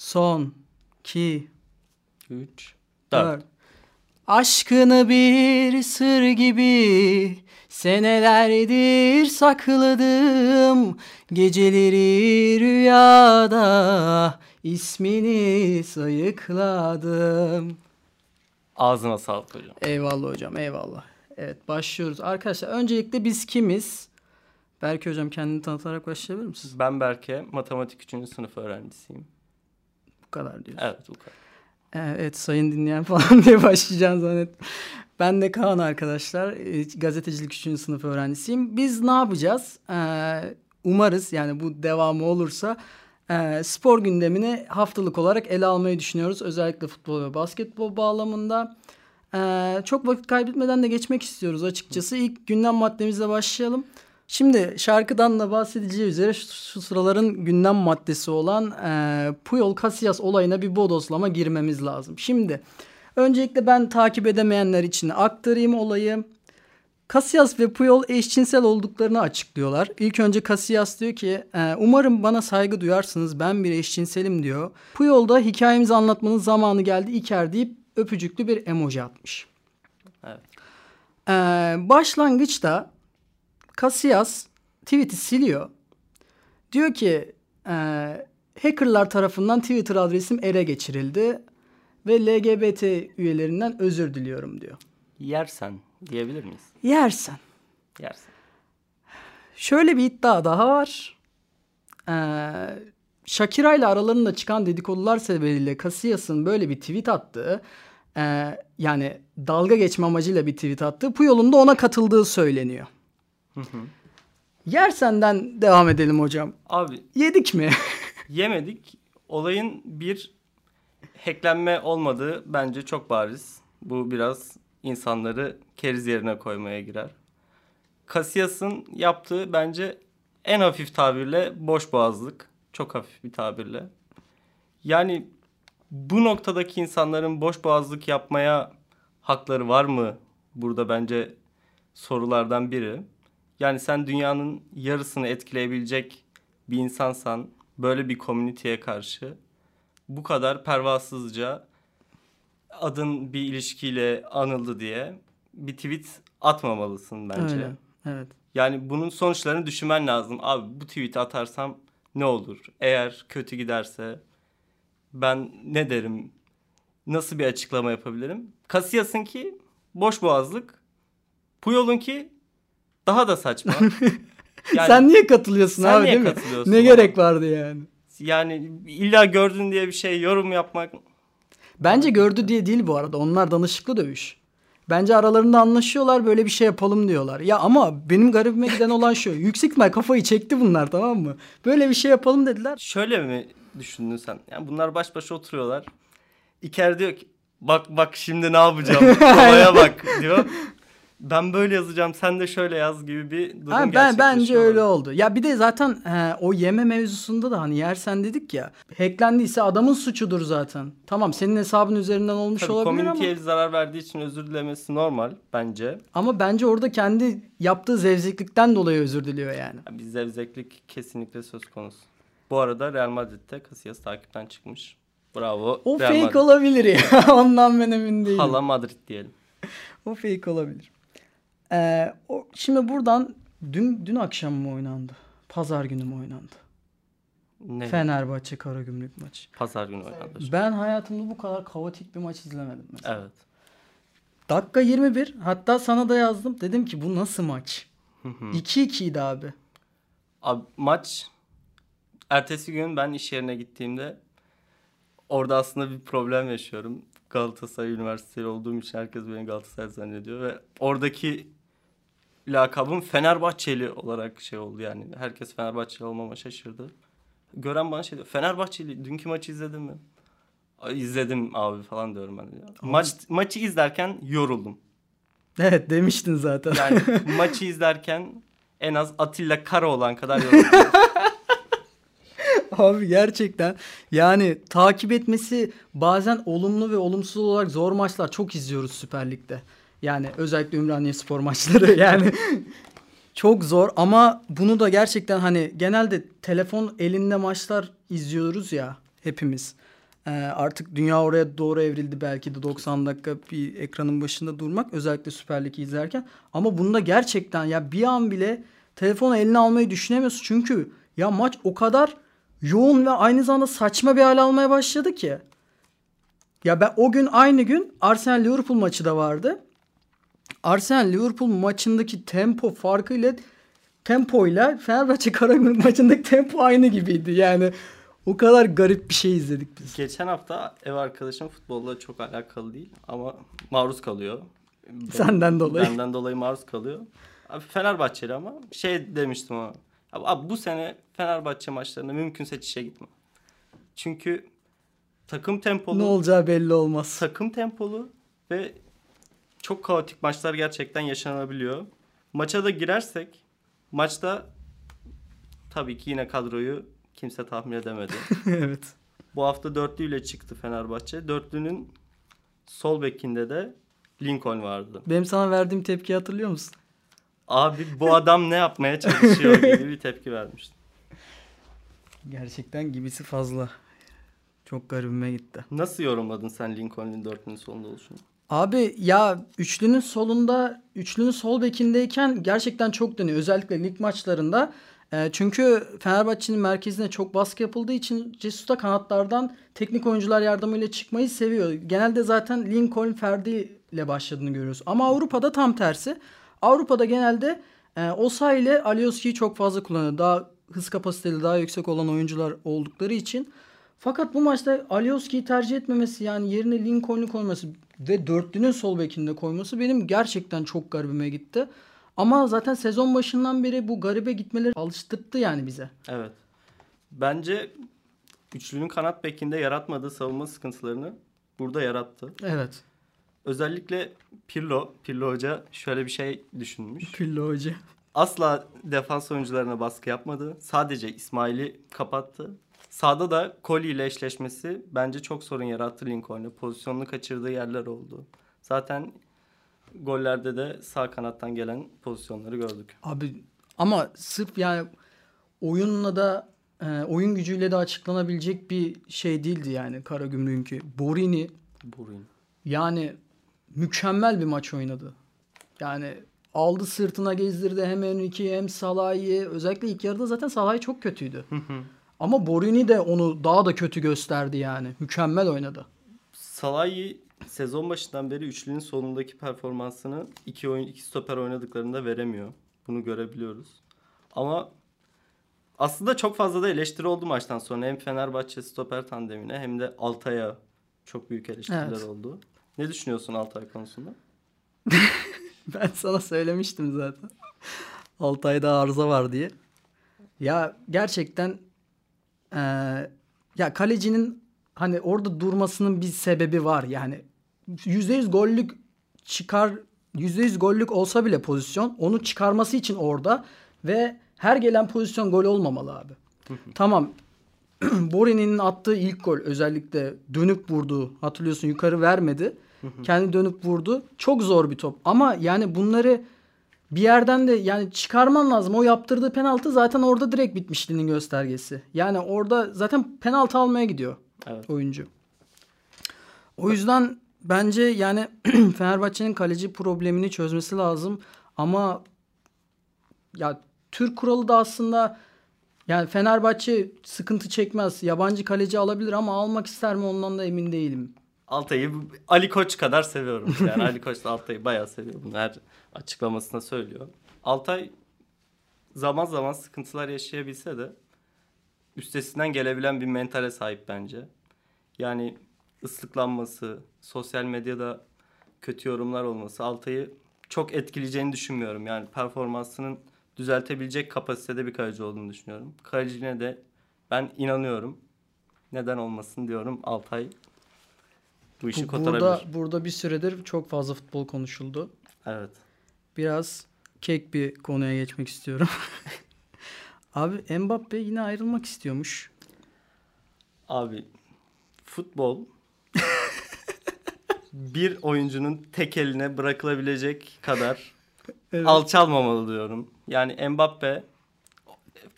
Son. 2. 3. 4. 4. Aşkını bir sır gibi senelerdir sakladım. Geceleri rüyada ismini sayıkladım. Ağzına sağlık hocam. Eyvallah hocam eyvallah. Evet başlıyoruz. Arkadaşlar öncelikle biz kimiz? Berke hocam kendini tanıtarak başlayabilir misiniz? Ben Berke, matematik 3. sınıf öğrencisiyim. Bu kadar diyorsun. Evet bu kadar. Evet sayın dinleyen falan diye başlayacağım zannettim. Ben de Kaan arkadaşlar. e, Gazetecilik 3. sınıf öğrencisiyim. Biz ne yapacağız? Ee, umarız yani bu devamı olursa e, spor gündemini haftalık olarak ele almayı düşünüyoruz. Özellikle futbol ve basketbol bağlamında. Ee, çok vakit kaybetmeden de geçmek istiyoruz açıkçası. İlk gündem maddemizle başlayalım. Şimdi şarkıdan da bahsedeceği üzere şu, şu sıraların gündem maddesi olan e, Puyol Casillas olayına bir bodoslama girmemiz lazım. Şimdi öncelikle ben takip edemeyenler için aktarayım olayı. Casillas ve Puyol eşcinsel olduklarını açıklıyorlar. İlk önce Casillas diyor ki e, umarım bana saygı duyarsınız ben bir eşcinselim diyor. Puyol da hikayemizi anlatmanın zamanı geldi İker deyip öpücüklü bir emoji atmış. Evet. E, başlangıçta Casillas tweet'i siliyor. Diyor ki e, hackerlar tarafından Twitter adresim ele geçirildi ve LGBT üyelerinden özür diliyorum diyor. Yersen diyebilir miyiz? Yersen. Yersen. Şöyle bir iddia daha var. Ee, Shakira ile aralarında çıkan dedikodular sebebiyle Casillas'ın böyle bir tweet attığı e, yani dalga geçme amacıyla bir tweet attığı Puyol'un da ona katıldığı söyleniyor. Yersenden devam edelim hocam. Abi Yedik mi? yemedik. Olayın bir hacklenme olmadığı bence çok bariz. Bu biraz insanları keriz yerine koymaya girer. Casillas'ın yaptığı bence en hafif tabirle boş boğazlık. Çok hafif bir tabirle. Yani bu noktadaki insanların boş boğazlık yapmaya hakları var mı? Burada bence sorulardan biri. Yani sen dünyanın yarısını etkileyebilecek bir insansan böyle bir komüniteye karşı bu kadar pervasızca adın bir ilişkiyle anıldı diye bir tweet atmamalısın bence. Öyle. Evet. Yani bunun sonuçlarını düşünmen lazım. Abi bu tweet'i atarsam ne olur? Eğer kötü giderse ben ne derim? Nasıl bir açıklama yapabilirim? Casillas'ın ki boş boğazlık. Puyol'un ki daha da saçma. Yani, Sen niye katılıyorsun Sen abi niye değil mi? katılıyorsun Ne abi? gerek vardı yani? yani illa gördün diye bir şey yorum yapmak Bence gördü diye değil bu arada. Onlar danışıklı dövüş. Bence aralarında anlaşıyorlar böyle bir şey yapalım diyorlar. Ya ama benim garibime giden olan şu. Yüksek ihtimal kafayı çekti bunlar tamam mı? Böyle bir şey yapalım dediler. Şöyle mi düşündün sen? Yani bunlar baş başa oturuyorlar. İker diyor ki bak bak şimdi ne yapacağım? Olaya bak diyor. Ben böyle yazacağım sen de şöyle yaz gibi bir durum Ha, ben bence öyle oldu. Ya bir de zaten he, o yeme mevzusunda da hani yersen dedik ya. Hacklendiyse adamın suçudur zaten. Tamam senin hesabın üzerinden olmuş Tabii olabilir ama komüniteye zarar verdiği için özür dilemesi normal bence. ama bence orada kendi yaptığı zevzeklikten dolayı özür diliyor yani. Yani bir zevzeklik kesinlikle söz konusu. Bu arada Real Madrid'de Casillas takipten çıkmış. Bravo. O Real fake Madrid. olabilir ya. Ondan ben emin değilim. Hala Madrid diyelim. O fake olabilir. Ee, o, şimdi buradan dün dün akşam mı oynandı? Pazar günü mü oynandı? Ne? Fenerbahçe Karagümrük maçı. Pazar günü oynandı. Ben hayatımda bu kadar kaotik bir maç izlemedim mesela. Evet. Dakika 21 hatta sana da yazdım. Dedim ki bu nasıl maç? 2-2'ydi abi. Abi maç ertesi gün ben iş yerine gittiğimde orada aslında bir problem yaşıyorum. Galatasaray Üniversiteli olduğum için herkes beni Galatasaray zannediyor ve oradaki lakabım Fenerbahçeli olarak şey oldu yani. Herkes Fenerbahçeli olmama şaşırdı. Gören bana şey diyor. Fenerbahçeli dünkü maçı izledin mi? "Ay, İzledim abi falan diyorum ben. de. Maç maçı izlerken yoruldum. Evet demiştin zaten. Yani maçı izlerken en az Atilla Karaoğlan kadar yoruldum. Abi gerçekten yani takip etmesi bazen olumlu ve olumsuz olarak zor maçlar çok izliyoruz Süper Lig'de. Yani özellikle Ümraniye spor maçları yani çok zor ama bunu da gerçekten hani genelde telefon elinde maçlar izliyoruz ya. hepimiz. Ee, artık dünya oraya doğru evrildi belki de 90 dakika bir ekranın başında durmak özellikle Süper Lig'i izlerken. Ama bunda gerçekten ya bir an bile telefonu eline almayı düşünemiyorsun. Çünkü ya maç o kadar yoğun ve aynı zamanda saçma bir hal almaya başladı ki. Ya ben o gün aynı gün Arsenal Liverpool maçı da vardı. Arsenal Liverpool maçındaki tempo farkıyla tempoyla Fenerbahçe Karagümrük maçındaki tempo aynı gibiydi. Yani o kadar garip bir şey izledik biz. Geçen hafta ev arkadaşım futbolla çok alakalı değil ama maruz kalıyor. Senden dolayı. Benden dolayı maruz kalıyor. Abi Fenerbahçeli ama şey demiştim ona. Abi, abi bu sene Fenerbahçe maçlarında mümkünse çişe gitme. Çünkü takım tempolu. Ne olacağı belli olmaz. Takım tempolu ve çok kaotik maçlar gerçekten yaşanabiliyor. Maça da girersek maçta tabii ki yine kadroyu kimse tahmin edemedi. evet. Bu hafta dörtlüyle çıktı Fenerbahçe. Dörtlünün sol bekinde de Lincoln vardı. Benim sana verdiğim tepki hatırlıyor musun? Abi bu adam ne yapmaya çalışıyor gibi bir tepki vermiştim. Gerçekten gibisi fazla. Çok garibime gitti. Nasıl yorumladın sen Lincoln'un dörtlünün solunda oluşunu? Abi ya üçlünün solunda, üçlünün sol bekindeyken gerçekten çok dönüyor. Özellikle lig maçlarında. E, çünkü Fenerbahçe'nin merkezine çok baskı yapıldığı için Jesus da kanatlardan teknik oyuncular yardımıyla çıkmayı seviyor. Genelde zaten Lincoln Ferdi ile başladığını görüyoruz. Ama Avrupa'da tam tersi. Avrupa'da genelde e, Osa ile Alioski'yi çok fazla kullanıyor. Daha hız kapasiteli daha yüksek olan oyuncular oldukları için. Fakat bu maçta Alioski'yi tercih etmemesi yani yerine Lincoln'u koyması ve dörtlünün sol bekinde koyması benim gerçekten çok garibime gitti. Ama zaten sezon başından beri bu garibe gitmeleri alıştırdı yani bize. Evet. Bence üçlünün kanat bekinde yaratmadığı savunma sıkıntılarını burada yarattı. Evet. Özellikle Pirlo, Pirlo Hoca şöyle bir şey düşünmüş. Pirlo Hoca. Asla defans oyuncularına baskı yapmadı. Sadece İsmail'i kapattı. Sağda da Koli ile eşleşmesi bence çok sorun yarattı Lincoln'e. Pozisyonunu kaçırdığı yerler oldu. Zaten gollerde de sağ kanattan gelen pozisyonları gördük. Abi ama sırf yani oyunla da e, oyun gücüyle de açıklanabilecek bir şey değildi yani Karagümrük'ünki. Borini Burin. yani mükemmel bir maç oynadı. Yani aldı sırtına gezdirdi hem Enrique'yi hem Salah'ı. Özellikle ilk yarıda zaten Salah çok kötüydü. Ama Borini de onu daha da kötü gösterdi yani. Mükemmel oynadı. Salah'ı sezon başından beri üçlünün sonundaki performansını iki oyun iki stoper oynadıklarında veremiyor. Bunu görebiliyoruz. Ama aslında çok fazla da eleştiri oldu maçtan sonra. Hem Fenerbahçe stoper tandemine hem de Altay'a çok büyük eleştiriler Evet. oldu. Ne düşünüyorsun Altay konusunda? Ben sana söylemiştim zaten. Altay'da arıza var diye. Ya gerçekten eee, ya kalecinin hani orada durmasının bir sebebi var. Yani %100 gollük çıkar %100 gollük olsa bile pozisyon onu çıkarması için orada ve her gelen pozisyon gol olmamalı abi. tamam Borini'nin attığı ilk gol özellikle dönüp vurdu. Hatırlıyorsun yukarı vermedi. Kendi dönüp vurdu. Çok zor bir top. Ama yani bunları bir yerden de yani çıkarman lazım. O yaptırdığı penaltı zaten orada direkt bitmişliğinin göstergesi. Yani orada zaten penaltı almaya gidiyor Evet. oyuncu. O yüzden bence yani Fenerbahçe'nin kaleci problemini çözmesi lazım. Ama ya Türk kuralı da aslında yani Fenerbahçe sıkıntı çekmez. Yabancı kaleci alabilir ama almak ister mi ondan da emin değilim. Altay'ı Ali Koç kadar seviyorum. Yani Ali Koç da Altay'ı bayağı seviyor. Bunu her açıklamasında söylüyor. Altay zaman zaman sıkıntılar yaşayabilse de üstesinden gelebilen bir mentale sahip bence. Yani ıslıklanması, sosyal medyada kötü yorumlar olması Altay'ı çok etkileyeceğini düşünmüyorum. Yani performansının düzeltebilecek kapasitede bir kaleci olduğunu düşünüyorum. Kalecine de ben inanıyorum. Neden olmasın diyorum Altay bu işi Bu- kotarabilir. Burada, burada bir süredir çok fazla futbol konuşuldu. Evet. Biraz kek bir konuya geçmek istiyorum. Abi Mbappe yine ayrılmak istiyormuş. Abi futbol bir oyuncunun tek eline bırakılabilecek kadar Evet. alçalmamalı diyorum. Yani Mbappe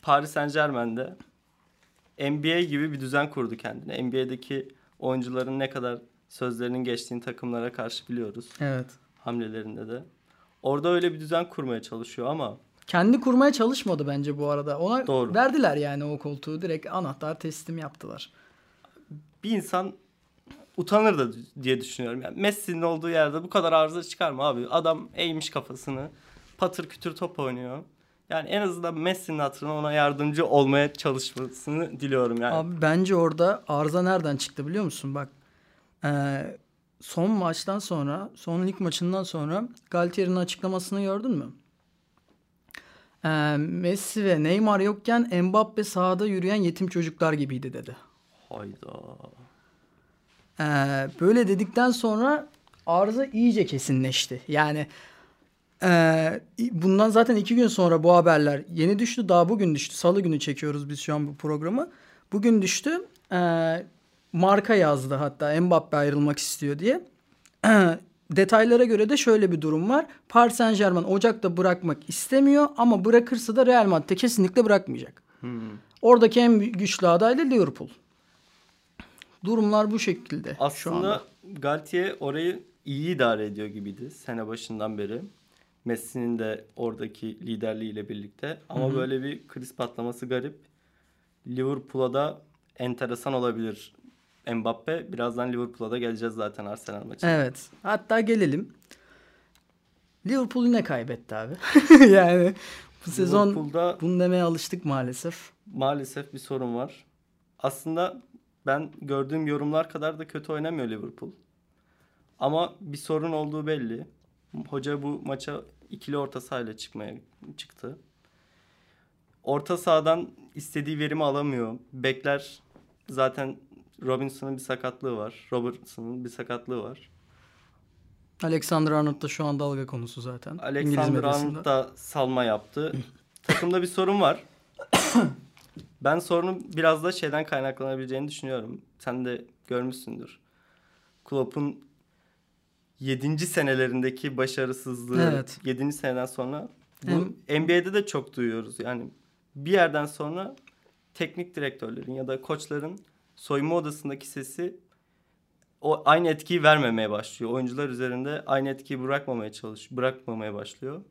Paris Saint Germain'de NBA gibi bir düzen kurdu kendine. NBA'deki oyuncuların ne kadar sözlerinin geçtiğini takımlara karşı biliyoruz. Evet. Hamlelerinde de. Orada öyle bir düzen kurmaya çalışıyor ama Kendi kurmaya çalışmadı bence bu arada. Ona Doğru. verdiler yani o koltuğu. Direkt anahtar teslim yaptılar. bir insan utanır da diye düşünüyorum. Yani Messi'nin olduğu yerde bu kadar arıza çıkarma abi. Adam eğmiş kafasını. Patır kütür top oynuyor. Yani en azından Messi'nin hatırına ona yardımcı olmaya çalışmasını diliyorum yani. Abi bence orada arıza nereden çıktı biliyor musun? Bak eee, son maçtan sonra, son lig maçından sonra Galtier'in açıklamasını gördün mü? Eee, Messi ve Neymar yokken Mbappe sahada yürüyen yetim çocuklar gibiydi dedi. Hayda. Ee, böyle dedikten sonra arıza iyice kesinleşti. Yani e, bundan zaten iki gün sonra bu haberler yeni düştü. Daha bugün düştü. Salı günü çekiyoruz biz şu an bu programı. Bugün düştü. Ee, marka yazdı hatta Mbappe ayrılmak istiyor diye. Detaylara göre de şöyle bir durum var. Paris Saint Germain Ocak'ta bırakmak istemiyor ama bırakırsa da Real Madrid kesinlikle bırakmayacak. Oradaki en güçlü aday da Liverpool. Durumlar bu şekilde şu anda. Aslında Galtier orayı iyi idare ediyor gibiydi sene başından beri. Messi'nin de oradaki liderliğiyle birlikte. Ama böyle bir kriz patlaması garip. Liverpool'a da enteresan olabilir. Mbappe birazdan Liverpool'a da geleceğiz zaten Arsenal maçına. Evet. Hatta gelelim. Liverpool yine kaybetti abi. yani bu sezon bunu demeye alıştık maalesef. maalesef bir sorun var. Aslında ben gördüğüm yorumlar kadar da kötü oynamıyor Liverpool. Ama bir sorun olduğu belli. Hoca bu maça ikili orta sahayla çıkmaya çıktı. Orta sahadan istediği verimi alamıyor. Bekler zaten Robinson'ın bir sakatlığı var. Robertson'ın bir sakatlığı var. Alexander Arnold da şu an dalga konusu zaten. Alexander. Arnold da salma yaptı. Takımda bir sorun var. ben sorunun biraz da şeyden kaynaklanabileceğini düşünüyorum. Sen de görmüşsündür. Klopp'un 7. senelerindeki başarısızlığı Evet. 7. seneden sonra bu NBA'de de çok duyuyoruz. Yani bir yerden sonra teknik direktörlerin ya da koçların soyunma odasındaki sesi o aynı etkiyi vermemeye başlıyor. Oyuncular üzerinde aynı etkiyi bırakmamaya çalış bırakmamaya başlıyor.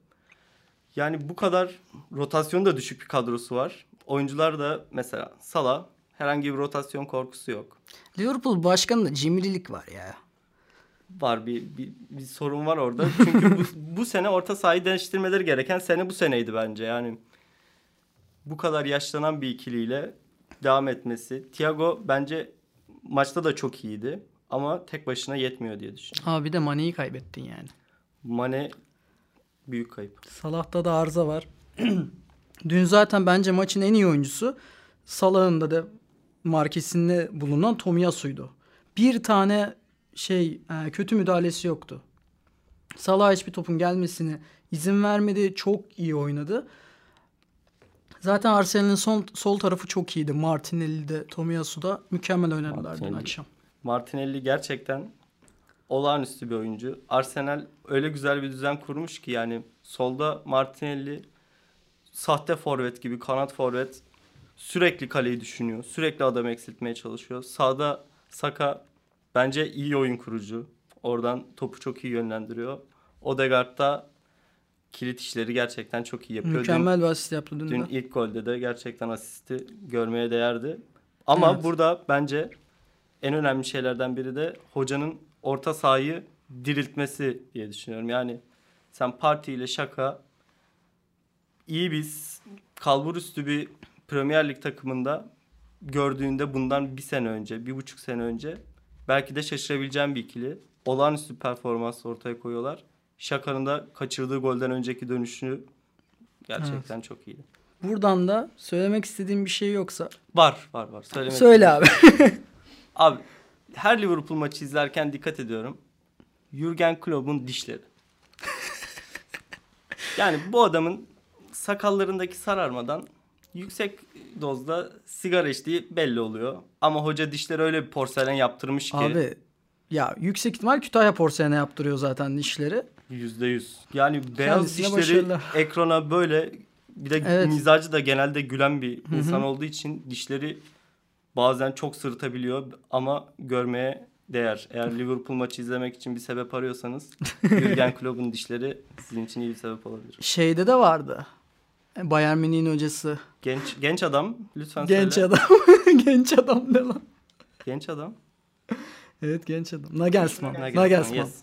Yani bu kadar rotasyon da düşük bir kadrosu var. Oyuncular da mesela Salah herhangi bir rotasyon korkusu yok. Liverpool başkanında cimrilik var ya. Var bir, bir, bir sorun var orada. Çünkü bu, bu sene orta sahayı değiştirmeleri gereken sene bu seneydi bence. Yani bu kadar yaşlanan bir ikiliyle devam etmesi. Thiago bence maçta da çok iyiydi. Ama tek başına yetmiyor diye düşünüyorum. Abi bir de Mane'yi kaybettin yani. Mane büyük kayıp. Salah'ta da arıza var. Dün zaten bence maçın en iyi oyuncusu Salah'ın da da markesinde bulunan Tomiyasu'ydu. Bir tane şey e, kötü müdahalesi yoktu. Salah hiçbir topun gelmesine izin vermedi. Çok iyi oynadı. Zaten Arsenal'in son, sol tarafı çok iyiydi. Martinelli de Tomiyasu da mükemmel oynadılar dün akşam. Martinelli gerçekten olağanüstü bir oyuncu. Arsenal öyle güzel bir düzen kurmuş ki yani solda Martinelli sahte forvet gibi kanat forvet sürekli kaleyi düşünüyor. Sürekli adam eksiltmeye çalışıyor. Sağda Saka bence iyi oyun kurucu. Oradan topu çok iyi yönlendiriyor. Odegaard da kilit işleri gerçekten çok iyi yapıyor. Dün- Mükemmel bir asist yaptı dün, Dün de. ilk golde de gerçekten asisti görmeye değerdi. Ama Evet. burada bence en önemli şeylerden biri de hocanın orta sahayı diriltmesi diye düşünüyorum. Yani sen Parti ile Şaka iyi biz kalbur üstü bir Premier Lig takımında gördüğünde bundan bir sene önce, bir buçuk sene önce belki de şaşırabileceğim bir ikili. Olağanüstü performans ortaya koyuyorlar. Şaka'nın da kaçırdığı golden önceki dönüşünü gerçekten çok iyiydi. Buradan da söylemek istediğim bir şey yoksa Var var var. Söylemek söyle abi. Abi her Liverpool maçı izlerken dikkat ediyorum. Jurgen Klopp'un dişleri. yani bu adamın sakallarındaki sararmadan yüksek dozda sigara içtiği belli oluyor. Ama hoca dişleri öyle bir porselen yaptırmış ki. Abi ya yüksek ihtimal Kütahya porselen yaptırıyor zaten dişleri. Yüzde yüz. Yani beyaz Kendisine dişleri başarılar. ekrana böyle bir de Evet. mizacı da genelde gülen bir insan olduğu için dişleri bazen çok sırıtabiliyor ama görmeye değer. Eğer Liverpool maçı izlemek için bir sebep arıyorsanız Jürgen Klopp'un dişleri sizin için iyi bir sebep olabilir. Şeyde de vardı. Bayern Münih'in hocası. Genç genç adam lütfen Genç söyle. adam. genç adam ne lan? Genç adam. Evet genç adam. Nagelsmann. Nagelsmann, Nagelsmann. yes.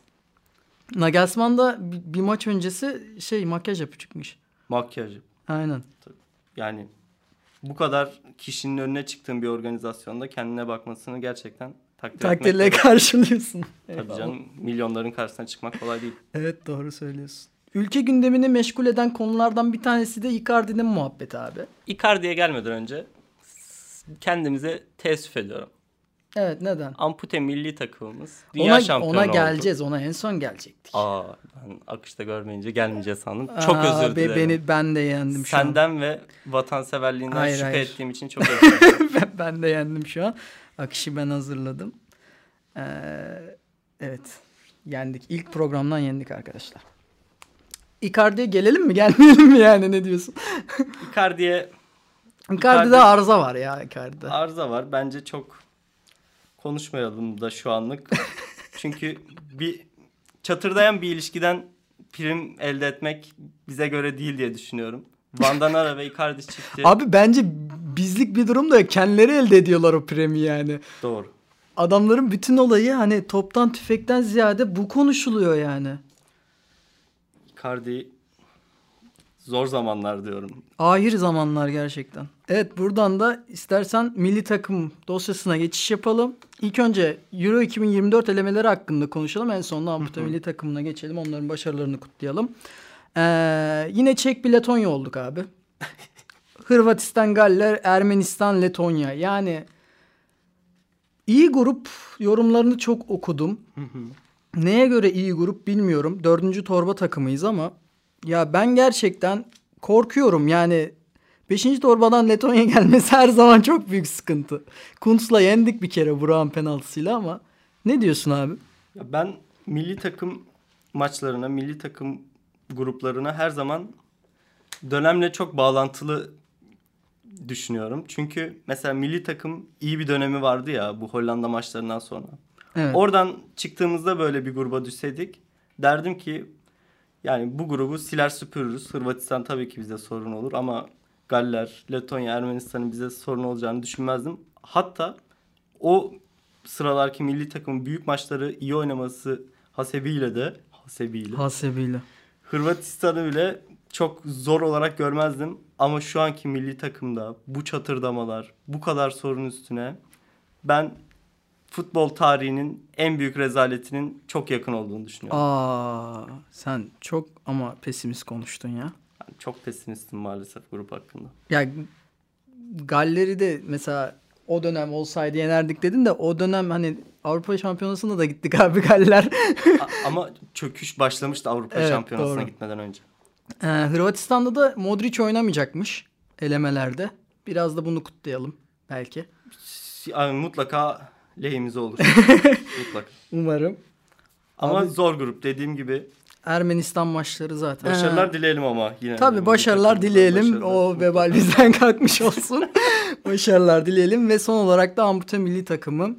Nagelsmann da bir, bir maç öncesi şey makyaj yapıp çıkmış. Makyajı. Aynen. Yani bu kadar kişinin önüne çıktığın bir organizasyonda kendine bakmasını gerçekten takdir Takdirle etmek karşılıyorsun. Tabii Eyvallah. canım milyonların karşısına çıkmak kolay değil. Evet doğru söylüyorsun. Ülke gündemini meşgul eden konulardan bir tanesi de Icardi'nin muhabbeti abi. Icardi'ye gelmeden önce kendimize teessüf ediyorum. Evet neden? Ampute milli takımımız dünya Ona, şampiyonu ona oldu. geleceğiz. Ona en son gelecektik. Aa ben akışta görmeyince gelmeyeceğiz sandım. Çok Aa, özür be- dilerim. Beni, ben de yendim şu an. Senden ve vatanseverliğinden Hayır, şüphe hayır. ettiğim için çok özür dilerim. ben, ben de yendim şu an. Akışı ben hazırladım. Ee, evet. Yendik. İlk programdan yendik arkadaşlar. Icardi'ye gelelim mi gelmeyelim mi yani ne diyorsun? Icardi'ye Icardi'de Icardi- arıza var ya Icardi'de. arıza var. Bence çok konuşmayalım da şu anlık. Çünkü bir çatırdayan bir ilişkiden prim elde etmek bize göre değil diye düşünüyorum. Vandanara ve Icardi çifti Abi bence bizlik bir durum da kendileri elde ediyorlar o premi yani. doğru. Adamların bütün olayı hani toptan tüfekten ziyade bu konuşuluyor yani. Icardi zor zamanlar diyorum. Ahir zamanlar gerçekten. Evet buradan da istersen milli takım dosyasına geçiş yapalım. İlk önce Euro 2024 elemeleri hakkında konuşalım. En sonunda Amputa milli takımına geçelim. Onların başarılarını kutlayalım. Ee, yine Çek bir Letonya olduk abi. Hırvatistan, Galler, Ermenistan, Letonya. Yani iyi grup yorumlarını çok okudum. Neye göre iyi grup bilmiyorum. Dördüncü torba takımıyız ama ya ben gerçekten korkuyorum. Yani beşinci torbadan Letonya gelmesi her zaman çok büyük sıkıntı. Kuntz'la yendik bir kere Burak'ın penaltısıyla ama ne diyorsun abi? Ya ben milli takım maçlarına, milli takım gruplarına her zaman dönemle çok bağlantılı düşünüyorum. Çünkü mesela milli takım iyi bir dönemi vardı ya bu Hollanda maçlarından sonra. Evet. Oradan çıktığımızda böyle bir gruba düşseydik derdim ki yani bu grubu siler süpürürüz. Hırvatistan tabii ki bize sorun olur ama Galler, Letonya, Ermenistan'ın bize sorun olacağını düşünmezdim. Hatta o sıralarki milli takımın büyük maçları iyi oynaması hasebiyle de hasebiyle Hasebiyle. Hırvatistan'ı bile çok zor olarak görmezdim. Ama şu anki milli takımda bu çatırdamalar, bu kadar sorun üstüne ben futbol tarihinin en büyük rezaletinin çok yakın olduğunu düşünüyorum. Aa, sen çok ama pesimist konuştun ya. Ben çok pesimistim maalesef grup hakkında. Ya Galler'i de mesela o dönem olsaydı yenerdik dedin de o dönem hani Avrupa Şampiyonası'na da gittik abi Galler. Ama çöküş başlamıştı Avrupa Evet, Şampiyonası'na doğru. gitmeden önce. Ee, Hırvatistan'da da Modric oynamayacakmış elemelerde. Biraz da bunu kutlayalım belki. Yani mutlaka lehimize olur. mutlaka. Umarım. Ama Abi- zor grup dediğim gibi. Ermenistan maçları zaten. Başarılar dileyelim ama yine. Tabii başarılar dileyelim. başarılar. O vebal bizden kalkmış olsun. başarılar dileyelim ve son olarak da Amputa milli takımı.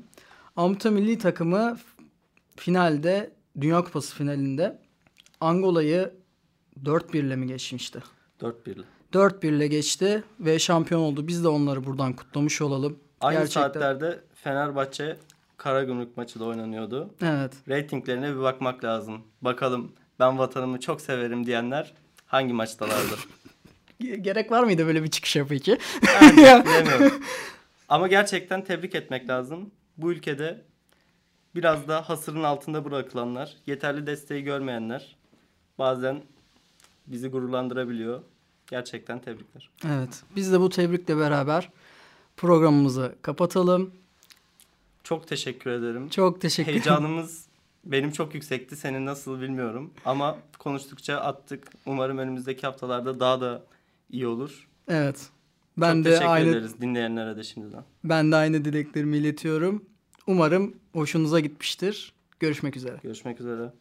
Amputa milli takımı finalde Dünya Kupası finalinde Angola'yı 4-1 ile mi geçmişti? 4-1'li. 4-1 ile geçti ve şampiyon oldu. Biz de onları buradan kutlamış olalım. Aynı Gerçekten. saatlerde Fenerbahçe Karagümrük maçı da oynanıyordu. Evet. Ratinglerine bir bakmak lazım. Bakalım ben vatanımı çok severim diyenler hangi maçtalardı? Ge- Gerek var mıydı böyle bir çıkışa peki? Yani bilemiyorum. Ama gerçekten tebrik etmek lazım. Bu ülkede biraz da hasırın altında bırakılanlar, yeterli desteği görmeyenler bazen bizi gururlandırabiliyor. Gerçekten tebrikler. Evet. Biz de bu tebrikle beraber programımızı kapatalım. Çok teşekkür ederim. Çok teşekkür ederim. Heyecanımız benim çok yüksekti. Senin nasıl bilmiyorum. Ama konuştukça attık. Umarım önümüzdeki haftalarda daha da iyi olur. Evet. Ben çok de teşekkür aynı ederiz dinleyenlere de şimdiden. ben de aynı dileklerimi iletiyorum. Umarım hoşunuza gitmiştir. Görüşmek üzere. Görüşmek üzere.